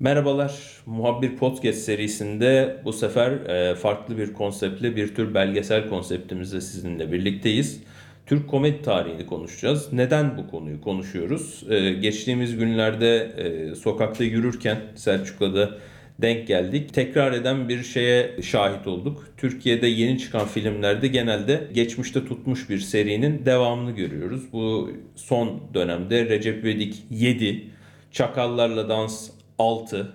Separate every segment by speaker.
Speaker 1: Merhabalar, Muhabbir Podcast serisinde bu sefer e, farklı bir konseptle bir tür belgesel konseptimizle sizinle birlikteyiz. Türk komedi tarihini konuşacağız. Neden bu konuyu konuşuyoruz? E, geçtiğimiz günlerde e, sokakta yürürken Selçuklu'da denk geldik. Tekrar eden bir şeye şahit olduk. Türkiye'de yeni çıkan filmlerde genelde geçmişte tutmuş bir serinin devamını görüyoruz. Bu son dönemde Recep İvedik 7, Çakallarla Dans 6,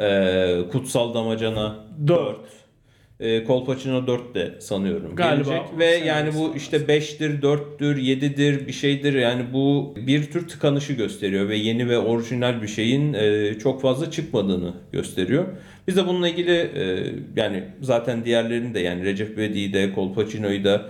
Speaker 1: e, Kutsal Damacana 4, e, Kolpaçino 4 de sanıyorum
Speaker 2: Galiba
Speaker 1: gelecek. Ve yani bu işte 5'tir, 4'tür, 7'dir bir şeydir. Yani bu bir tür tıkanışı gösteriyor ve yeni ve orijinal bir şeyin e, çok fazla çıkmadığını gösteriyor. Biz de bununla ilgili e, yani zaten diğerlerini de yani Recep İvedik'i de Kolpaçino'yu da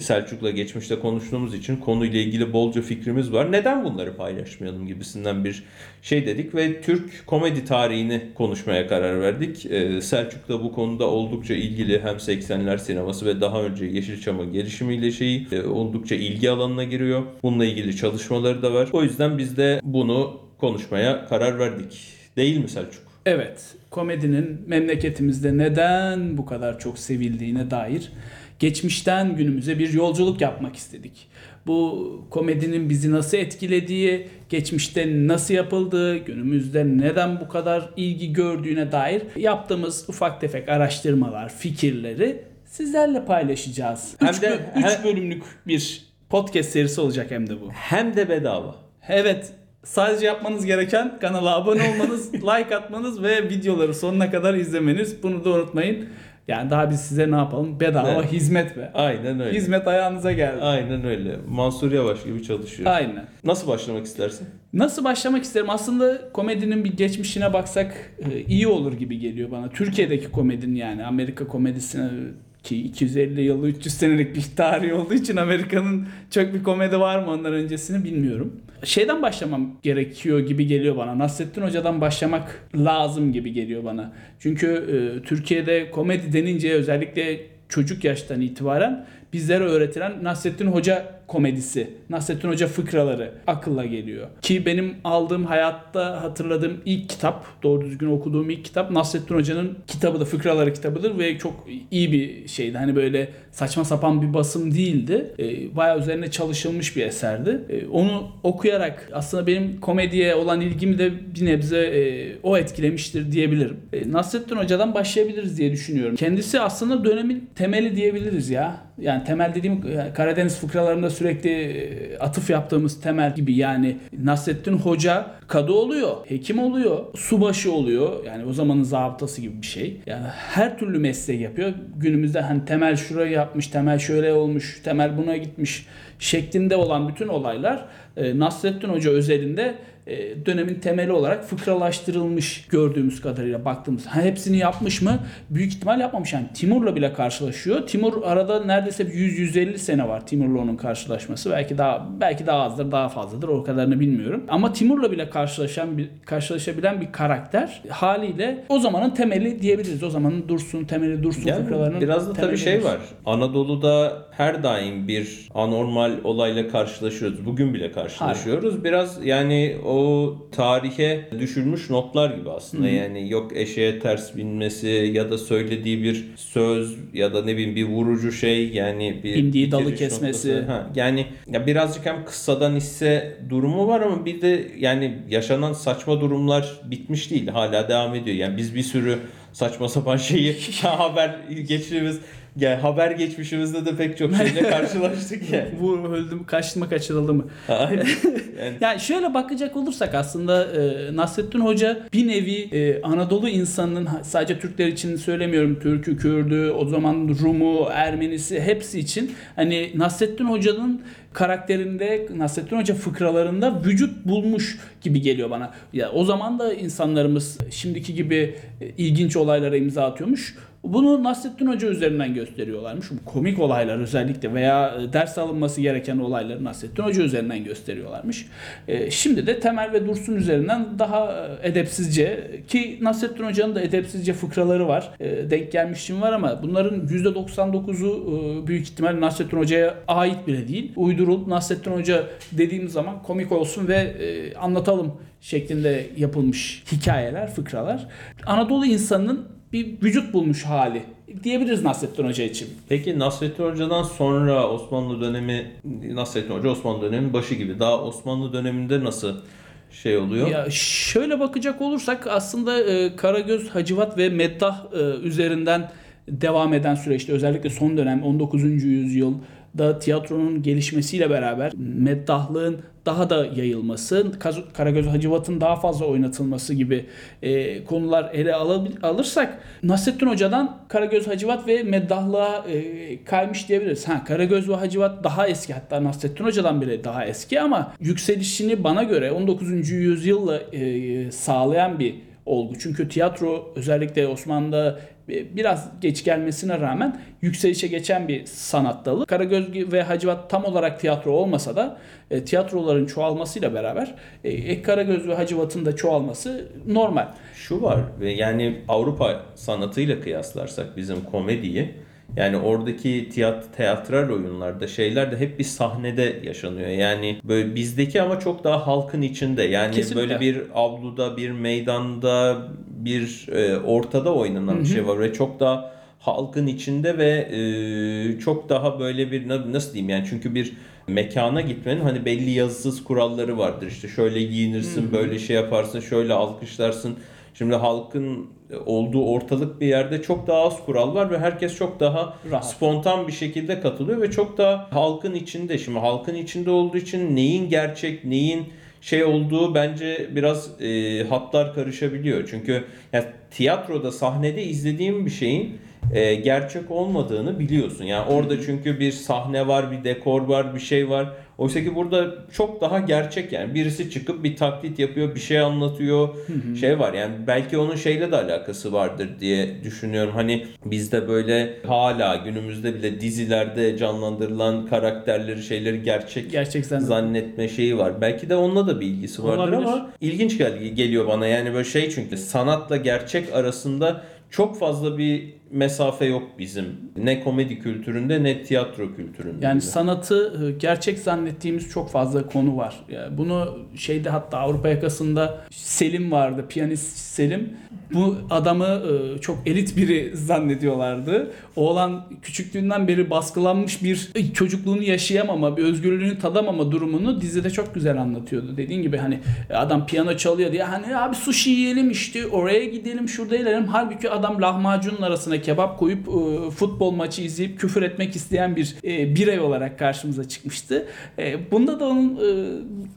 Speaker 1: Selçuk'la geçmişte konuştuğumuz için konuyla ilgili bolca fikrimiz var. Neden bunları paylaşmayalım gibisinden bir şey dedik ve Türk komedi tarihini konuşmaya karar verdik. E, Selçuk da bu konuda oldukça ilgili hem 80'ler sineması ve daha önce Yeşilçam'ın gelişimiyle şeyi e, oldukça ilgi alanına giriyor. Bununla ilgili çalışmaları da var. O yüzden biz de bunu konuşmaya karar verdik. Değil mi Selçuk?
Speaker 2: Evet, komedinin memleketimizde neden bu kadar çok sevildiğine dair geçmişten günümüze bir yolculuk yapmak istedik. Bu komedinin bizi nasıl etkilediği, geçmişte nasıl yapıldığı, günümüzde neden bu kadar ilgi gördüğüne dair yaptığımız ufak tefek araştırmalar, fikirleri sizlerle paylaşacağız.
Speaker 1: Hem
Speaker 2: 3
Speaker 1: de- he-
Speaker 2: bölümlük bir podcast serisi olacak hem de bu.
Speaker 1: Hem de bedava.
Speaker 2: Evet. Sadece yapmanız gereken kanala abone olmanız, like atmanız ve videoları sonuna kadar izlemeniz. Bunu da unutmayın. Yani daha biz size ne yapalım? Bedava
Speaker 1: Evet.
Speaker 2: hizmet be.
Speaker 1: Aynen öyle.
Speaker 2: Hizmet ayağınıza geldi.
Speaker 1: Aynen öyle. Mansur Yavaş gibi çalışıyor.
Speaker 2: Aynen.
Speaker 1: Nasıl başlamak istersin?
Speaker 2: Nasıl başlamak isterim? Aslında komedinin bir geçmişine baksak e, iyi olur gibi geliyor bana. Türkiye'deki komedinin yani Amerika komedisine ki 250 yıllı 300 senelik bir tarihi olduğu için Amerika'nın çok bir komedi var mı ondan öncesini bilmiyorum. Şeyden başlamam gerekiyor gibi geliyor bana. Nasrettin Hoca'dan başlamak lazım gibi geliyor bana. Çünkü e, Türkiye'de komedi denince özellikle çocuk yaştan itibaren bizlere öğretilen Nasrettin Hoca komedisi, Nasrettin Hoca fıkraları akılla geliyor. Ki benim aldığım hayatta hatırladığım ilk kitap, doğru düzgün okuduğum ilk kitap Nasrettin Hoca'nın kitabı da fıkraları kitabıdır ve çok iyi bir şeydi. Hani böyle saçma sapan bir basım değildi. E, bayağı üzerine çalışılmış bir eserdi. E, onu okuyarak aslında benim komediye olan ilgimi de bir nebze e, o etkilemiştir diyebilirim. E, Nasrettin Hoca'dan başlayabiliriz diye düşünüyorum. Kendisi aslında dönemin temeli diyebiliriz ya. Yani temel dediğim e, Karadeniz fıkralarında sürekli e, atıf yaptığımız temel gibi yani Nasrettin Hoca kadı oluyor, hekim oluyor, subaşı oluyor. Yani o zamanın zabıtası gibi bir şey. Yani her türlü mesleği yapıyor. Günümüzde hani temel şurayı yapmış, temel şöyle olmuş, temel buna gitmiş şeklinde olan bütün olaylar e, Nasrettin Hoca özelinde e, dönemin temeli olarak fıkralaştırılmış gördüğümüz kadarıyla baktığımız. Ha, hepsini yapmış mı? Büyük ihtimal yapmamış. Yani Timur'la bile karşılaşıyor. Timur arada neredeyse 100-150 sene var Timur'la onun karşılaşması. Belki daha belki daha azdır, daha fazladır. O kadarını bilmiyorum. Ama Timur'la bile karşılaşan bir karşılaşabilen bir karakter haliyle o zamanın temeli diyebiliriz. O zamanın Dursun temeli Dursun
Speaker 1: Yani
Speaker 2: fıkralarının
Speaker 1: biraz da tabii şey
Speaker 2: Dursun.
Speaker 1: var. Anadolu'da her daim bir anormal olayla karşılaşıyoruz. Bugün bile karşılaşıyoruz. Biraz yani o tarihe düşülmüş notlar gibi aslında. Yani yok eşeğe ters binmesi ya da söylediği bir söz ya da ne bileyim bir vurucu şey yani bir
Speaker 2: İndiği dalı kesmesi.
Speaker 1: noktası. Ha, yani ya birazcık hem kıssadan hisse durumu var ama bir de yani yaşanan saçma durumlar bitmiş değil. Hala devam ediyor. Yani biz bir sürü saçma sapan şeyi haber geçtiğimiz yani haber geçmişimizde de pek çok şeyle karşılaştık yani.
Speaker 2: Vur öldüm kaçtı mı kaçırıldı mı?
Speaker 1: Aynen. Yani
Speaker 2: Yani şöyle bakacak olursak aslında e, Nasrettin Hoca bir nevi e, Anadolu insanının sadece Türkler için söylemiyorum. Türk'ü, Kürd'ü, o zaman Rum'u, Ermenisi hepsi için hani Nasrettin Hoca'nın karakterinde Nasrettin Hoca fıkralarında vücut bulmuş gibi geliyor bana. Ya o zaman da insanlarımız şimdiki gibi e, ilginç olaylara imza atıyormuş. Bunu Nasrettin Hoca üzerinden gösteriyorlarmış. Bu komik olaylar özellikle veya e, ders alınması gereken olayları Nasrettin Hoca üzerinden gösteriyorlarmış. E, Şimdi de Temel ve Dursun üzerinden daha e, edepsizce ki Nasrettin Hoca'nın da edepsizce fıkraları var. Denk gelmişim var ama bunların %99'u e, büyük ihtimal Nasrettin Hoca'ya ait bile değil. Uydurulup Nasrettin Hoca dediğimiz zaman komik olsun ve anlatalım şeklinde yapılmış hikayeler, fıkralar. Anadolu insanının bir vücut bulmuş hali diyebiliriz Nasrettin Hoca için.
Speaker 1: Peki Nasrettin Hoca'dan sonra Osmanlı dönemi, Nasrettin Hoca Osmanlı döneminin başı gibi. Daha Osmanlı döneminde nasıl şey oluyor?
Speaker 2: Ya şöyle bakacak olursak aslında e, Karagöz, Hacivat ve Meddah e, üzerinden devam eden süreçte özellikle son dönem 19. yüzyılda tiyatronun gelişmesiyle beraber meddahlığın daha da yayılması, Karagöz Hacivat'ın daha fazla oynatılması gibi e, konular ele alırsak Nasrettin Hoca'dan Karagöz Hacivat ve meddahlığa e, kaymış diyebiliriz. Ha Karagöz ve Hacivat daha eski hatta Nasrettin Hoca'dan bile daha eski ama yükselişini bana göre 19. yüzyılla e, sağlayan bir olgu. Çünkü tiyatro özellikle Osmanlı'da e, biraz geç gelmesine rağmen yükselişe geçen bir sanat dalı. Karagöz ve Hacivat tam olarak tiyatro olmasa da e, tiyatroların çoğalmasıyla beraber e, Ek Karagöz ve Hacivat'ın da çoğalması normal.
Speaker 1: Şu var ve yani Avrupa sanatıyla kıyaslarsak bizim komediyi yani oradaki tiyat teatral oyunlarda şeyler de hep bir sahnede yaşanıyor. Yani böyle bizdeki ama çok daha halkın içinde. Yani
Speaker 2: Kesinlikle.
Speaker 1: böyle bir avluda, bir meydanda, bir e, ortada oynanan bir şey var ve çok daha halkın içinde ve e, çok daha böyle bir na- nasıl diyeyim yani çünkü bir mekana gitmenin hani belli yazısız kuralları vardır. İşte şöyle giyinirsin, böyle şey yaparsın, şöyle alkışlarsın. Şimdi halkın olduğu ortalık bir yerde çok daha az kural var ve herkes çok daha
Speaker 2: Rahat.
Speaker 1: spontan bir şekilde katılıyor ve çok daha halkın içinde. Şimdi halkın içinde olduğu için neyin gerçek, neyin şey olduğu bence biraz e, hatlar karışabiliyor. Çünkü yani tiyatroda sahnede izlediğim bir şeyin e, gerçek olmadığını biliyorsun. Yani orada çünkü bir sahne var, bir dekor var, bir şey var. Oysa ki burada çok daha gerçek yani. Birisi çıkıp bir taklit yapıyor, bir şey anlatıyor. Şey var yani belki onun şeyle de alakası vardır diye düşünüyorum. Hani bizde böyle hala günümüzde bile dizilerde canlandırılan karakterleri, şeyleri gerçek
Speaker 2: Gerçek zannet-
Speaker 1: zannetme şeyi var. Belki de onunla da bir ilgisi vardır
Speaker 2: Olabilir.
Speaker 1: ama ilginç gel geliyor bana. Yani böyle şey çünkü sanatla gerçek arasında çok fazla bir mesafe yok bizim. Ne komedi kültüründe ne tiyatro kültüründe.
Speaker 2: Yani sanatı e, gerçek zannettiğimiz çok fazla konu var. Yani bunu şeyde hatta Avrupa yakasında Selim vardı, piyanist Selim. Bu adamı e, çok elit biri zannediyorlardı. Oğlan küçüklüğünden beri baskılanmış bir çocukluğunu yaşayamama, bir özgürlüğünü tadamama durumunu dizide çok güzel anlatıyordu. Dediğin gibi hani adam piyano çalıyor diye hani abi sushi yiyelim işte oraya gidelim şurada yiyelim. Halbuki adam lahmacunun arasına kebap koyup e, futbol maçı izleyip küfür etmek isteyen bir e, birey olarak karşımıza çıkmıştı. Bunda da onun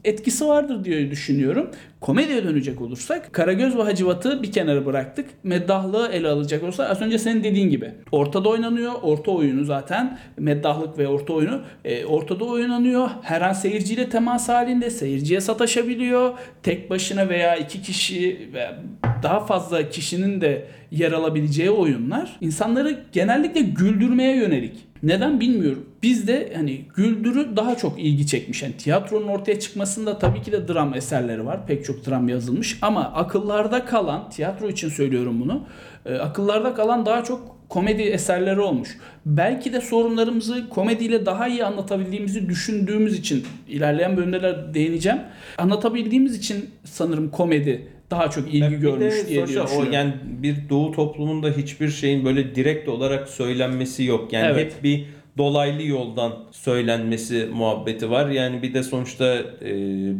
Speaker 2: etkisi vardır diye düşünüyorum. Komediye dönecek olursak Karagöz ve Hacivat'ı bir kenara bıraktık. Meddahlığı ele alacak olursak az önce senin dediğin gibi. Ortada oynanıyor. Orta oyunu zaten. Meddahlık ve orta oyunu. e, ortada oynanıyor. Her an seyirciyle temas halinde. Seyirciye sataşabiliyor. Tek başına veya iki kişi veya daha fazla kişinin de yer alabileceği oyunlar insanları genellikle güldürmeye yönelik. Neden bilmiyorum. Bizde hani güldürü daha çok ilgi çekmiş. Yani tiyatronun ortaya çıkmasında tabii ki de dram eserleri var. Pek çok dram yazılmış ama akıllarda kalan, tiyatro için söylüyorum bunu. e, akıllarda kalan daha çok komedi eserleri olmuş. Belki de sorunlarımızı komediyle daha iyi anlatabildiğimizi düşündüğümüz için ilerleyen bölümlerde değineceğim. Anlatabildiğimiz için sanırım komedi daha çok ilgi
Speaker 1: Ya bir de
Speaker 2: görmüş diye, diye
Speaker 1: o yani bir doğu toplumunda hiçbir şeyin böyle direkt olarak söylenmesi yok. Yani
Speaker 2: Evet.
Speaker 1: hep bir dolaylı yoldan söylenmesi muhabbeti var. Yani bir de sonuçta e,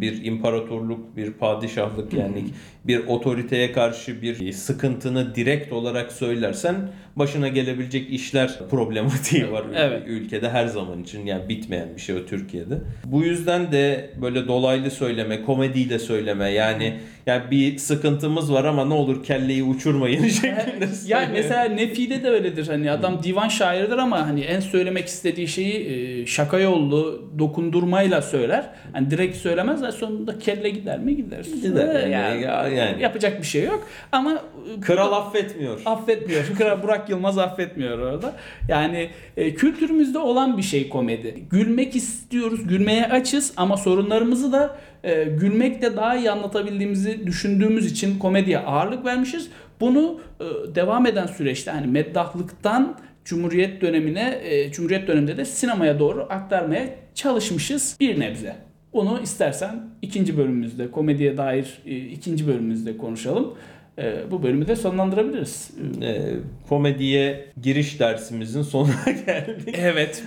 Speaker 1: bir imparatorluk, bir padişahlık yani bir otoriteye karşı bir sıkıntını direkt olarak söylersen başına gelebilecek işler problematiği var
Speaker 2: Evet.
Speaker 1: ülkede her zaman için yani bitmeyen bir şey o Türkiye'de. Bu yüzden de böyle dolaylı söyleme, komediyle söyleme yani yani bir sıkıntımız var ama ne olur kelleyi uçurmayın şeklinde.
Speaker 2: yani mesela Nefi'de de öyledir. Hani adam divan şairidir ama hani en söylemek istediği şeyi e, şaka yollu, dokundurmayla söyler. Hani direkt söylemez ve sonunda kelle gider mi gider.
Speaker 1: Gider.
Speaker 2: Ee,
Speaker 1: Yani, yani.
Speaker 2: Yapacak bir şey yok. Ama e,
Speaker 1: Kral affetmiyor.
Speaker 2: affetmiyor. Kral Burak Yılmaz affetmiyor orada. Yani e, kültürümüzde olan bir şey komedi. Gülmek istiyoruz, gülmeye açız ama sorunlarımızı da e, gülmekle daha iyi anlatabildiğimizi düşündüğümüz için komediye ağırlık vermişiz. Bunu e, devam eden süreçte hani meddahlıktan Cumhuriyet dönemine, e, Cumhuriyet döneminde de sinemaya doğru aktarmaya çalışmışız bir nebze. Bunu istersen ikinci bölümümüzde, komediye dair e, ikinci bölümümüzde konuşalım. Bu bölümü de sonlandırabiliriz.
Speaker 1: Komediye giriş dersimizin sonuna geldik.
Speaker 2: Evet.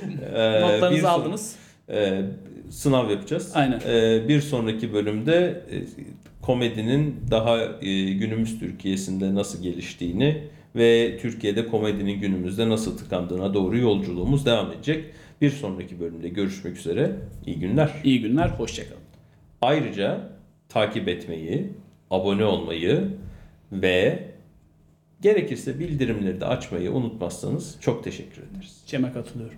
Speaker 2: Notlarınızı
Speaker 1: bir son-
Speaker 2: aldınız.
Speaker 1: Sınav yapacağız.
Speaker 2: Aynen.
Speaker 1: Bir sonraki bölümde komedinin daha e, günümüz Türkiye'sinde nasıl geliştiğini ve Türkiye'de komedinin günümüzde nasıl tıkandığına doğru yolculuğumuz devam edecek. Bir sonraki bölümde görüşmek üzere. İyi günler.
Speaker 2: İyi günler, hoşçakalın.
Speaker 1: Ayrıca takip etmeyi, abone olmayı ve gerekirse bildirimleri de açmayı unutmazsanız çok teşekkür ederiz.
Speaker 2: Cem'e katılıyorum.